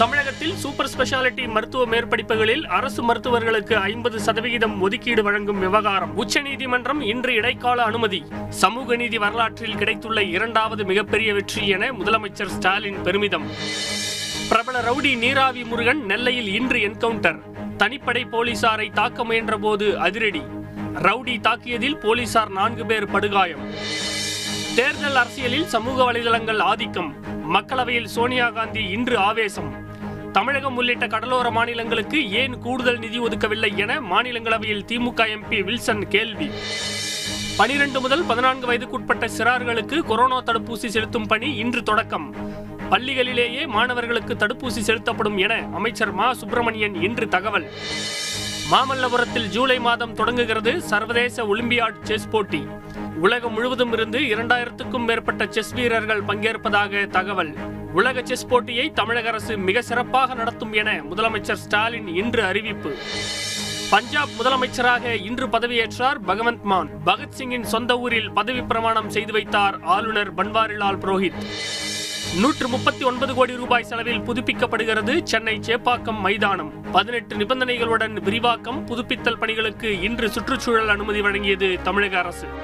தமிழகத்தில் super speciality மருத்துவ மேற்படிப்புகளில் அரசு மருத்துவர்களுக்கு ஐம்பது சதவிகிதம் ஒதுக்கீடு வழங்கும் விவகாரம். உச்சநீதிமன்றம் இன்று இடைக்கால அனுமதி. சமூக நீதி வரலாற்றில் கிடைத்துள்ள இரண்டாவது மிகப்பெரிய வெற்றி என முதலமைச்சர் ஸ்டாலின் பெருமிதம். பிரபல ரவுடி நீராவி முருகன் நெல்லையில் இன்று என்கவுண்டர். தனிப்படை போலீசாரை தாக்க முயன்ற போது அதிரடி. ரவுடி தாக்கியதில் போலீசார் நான்கு பேர் படுகாயம். தேர்தல் அரசியலில் சமூக வலைதளங்கள் ஆதிக்கம். மக்களவையில் சோனியா காந்தி இன்று ஆவேசம். தமிழகம் உள்ளிட்ட கடலோர மாநிலங்களுக்கு ஏன் கூடுதல் நிதி ஒதுக்கவில்லை என மாநிலங்களவையில் திமுக எம்பி வில்சன் கேள்வி. பனிரெண்டு முதல் பதினான்கு வயதுக்குட்பட்ட சிறார்களுக்கு கொரோனா தடுப்பூசி செலுத்தும் பணி இன்று தொடக்கம். பள்ளிகளிலேயே மாணவர்களுக்கு தடுப்பூசி செலுத்தப்படும் என அமைச்சர் மா. சுப்பிரமணியன் இன்று தகவல். மாமல்லபுரத்தில் ஜூலை மாதம் தொடங்குகிறது சர்வதேச ஒலிம்பியாட் செஸ் போட்டி. உலகம் முழுவதும் இருந்து இரண்டாயிரத்துக்கும் மேற்பட்ட செஸ் வீரர்கள் பங்கேற்பதாக தகவல். உலக செஸ் போட்டியை தமிழக அரசு மிக சிறப்பாக நடத்தும் என முதலமைச்சர் ஸ்டாலின் இன்று அறிவிப்பு. பஞ்சாப் முதலமைச்சராக இன்று பதவியேற்றார் பகவந்த் மான். பகத்சிங்கின் சொந்த ஊரில் பதவி பிரமாணம் செய்து வைத்தார் ஆளுநர் பன்வாரிலால் புரோஹித். நூற்று முப்பத்தி ஒன்பது கோடி ரூபாய் செலவில் புதுப்பிக்கப்படுகிறது சென்னை சேப்பாக்கம் மைதானம். பதினெட்டு நிபந்தனைகளுடன் விரிவாக்கம் புதுப்பித்தல் பணிகளுக்கு இன்று சுற்றுச்சூழல் அனுமதி வழங்கியது தமிழக அரசு.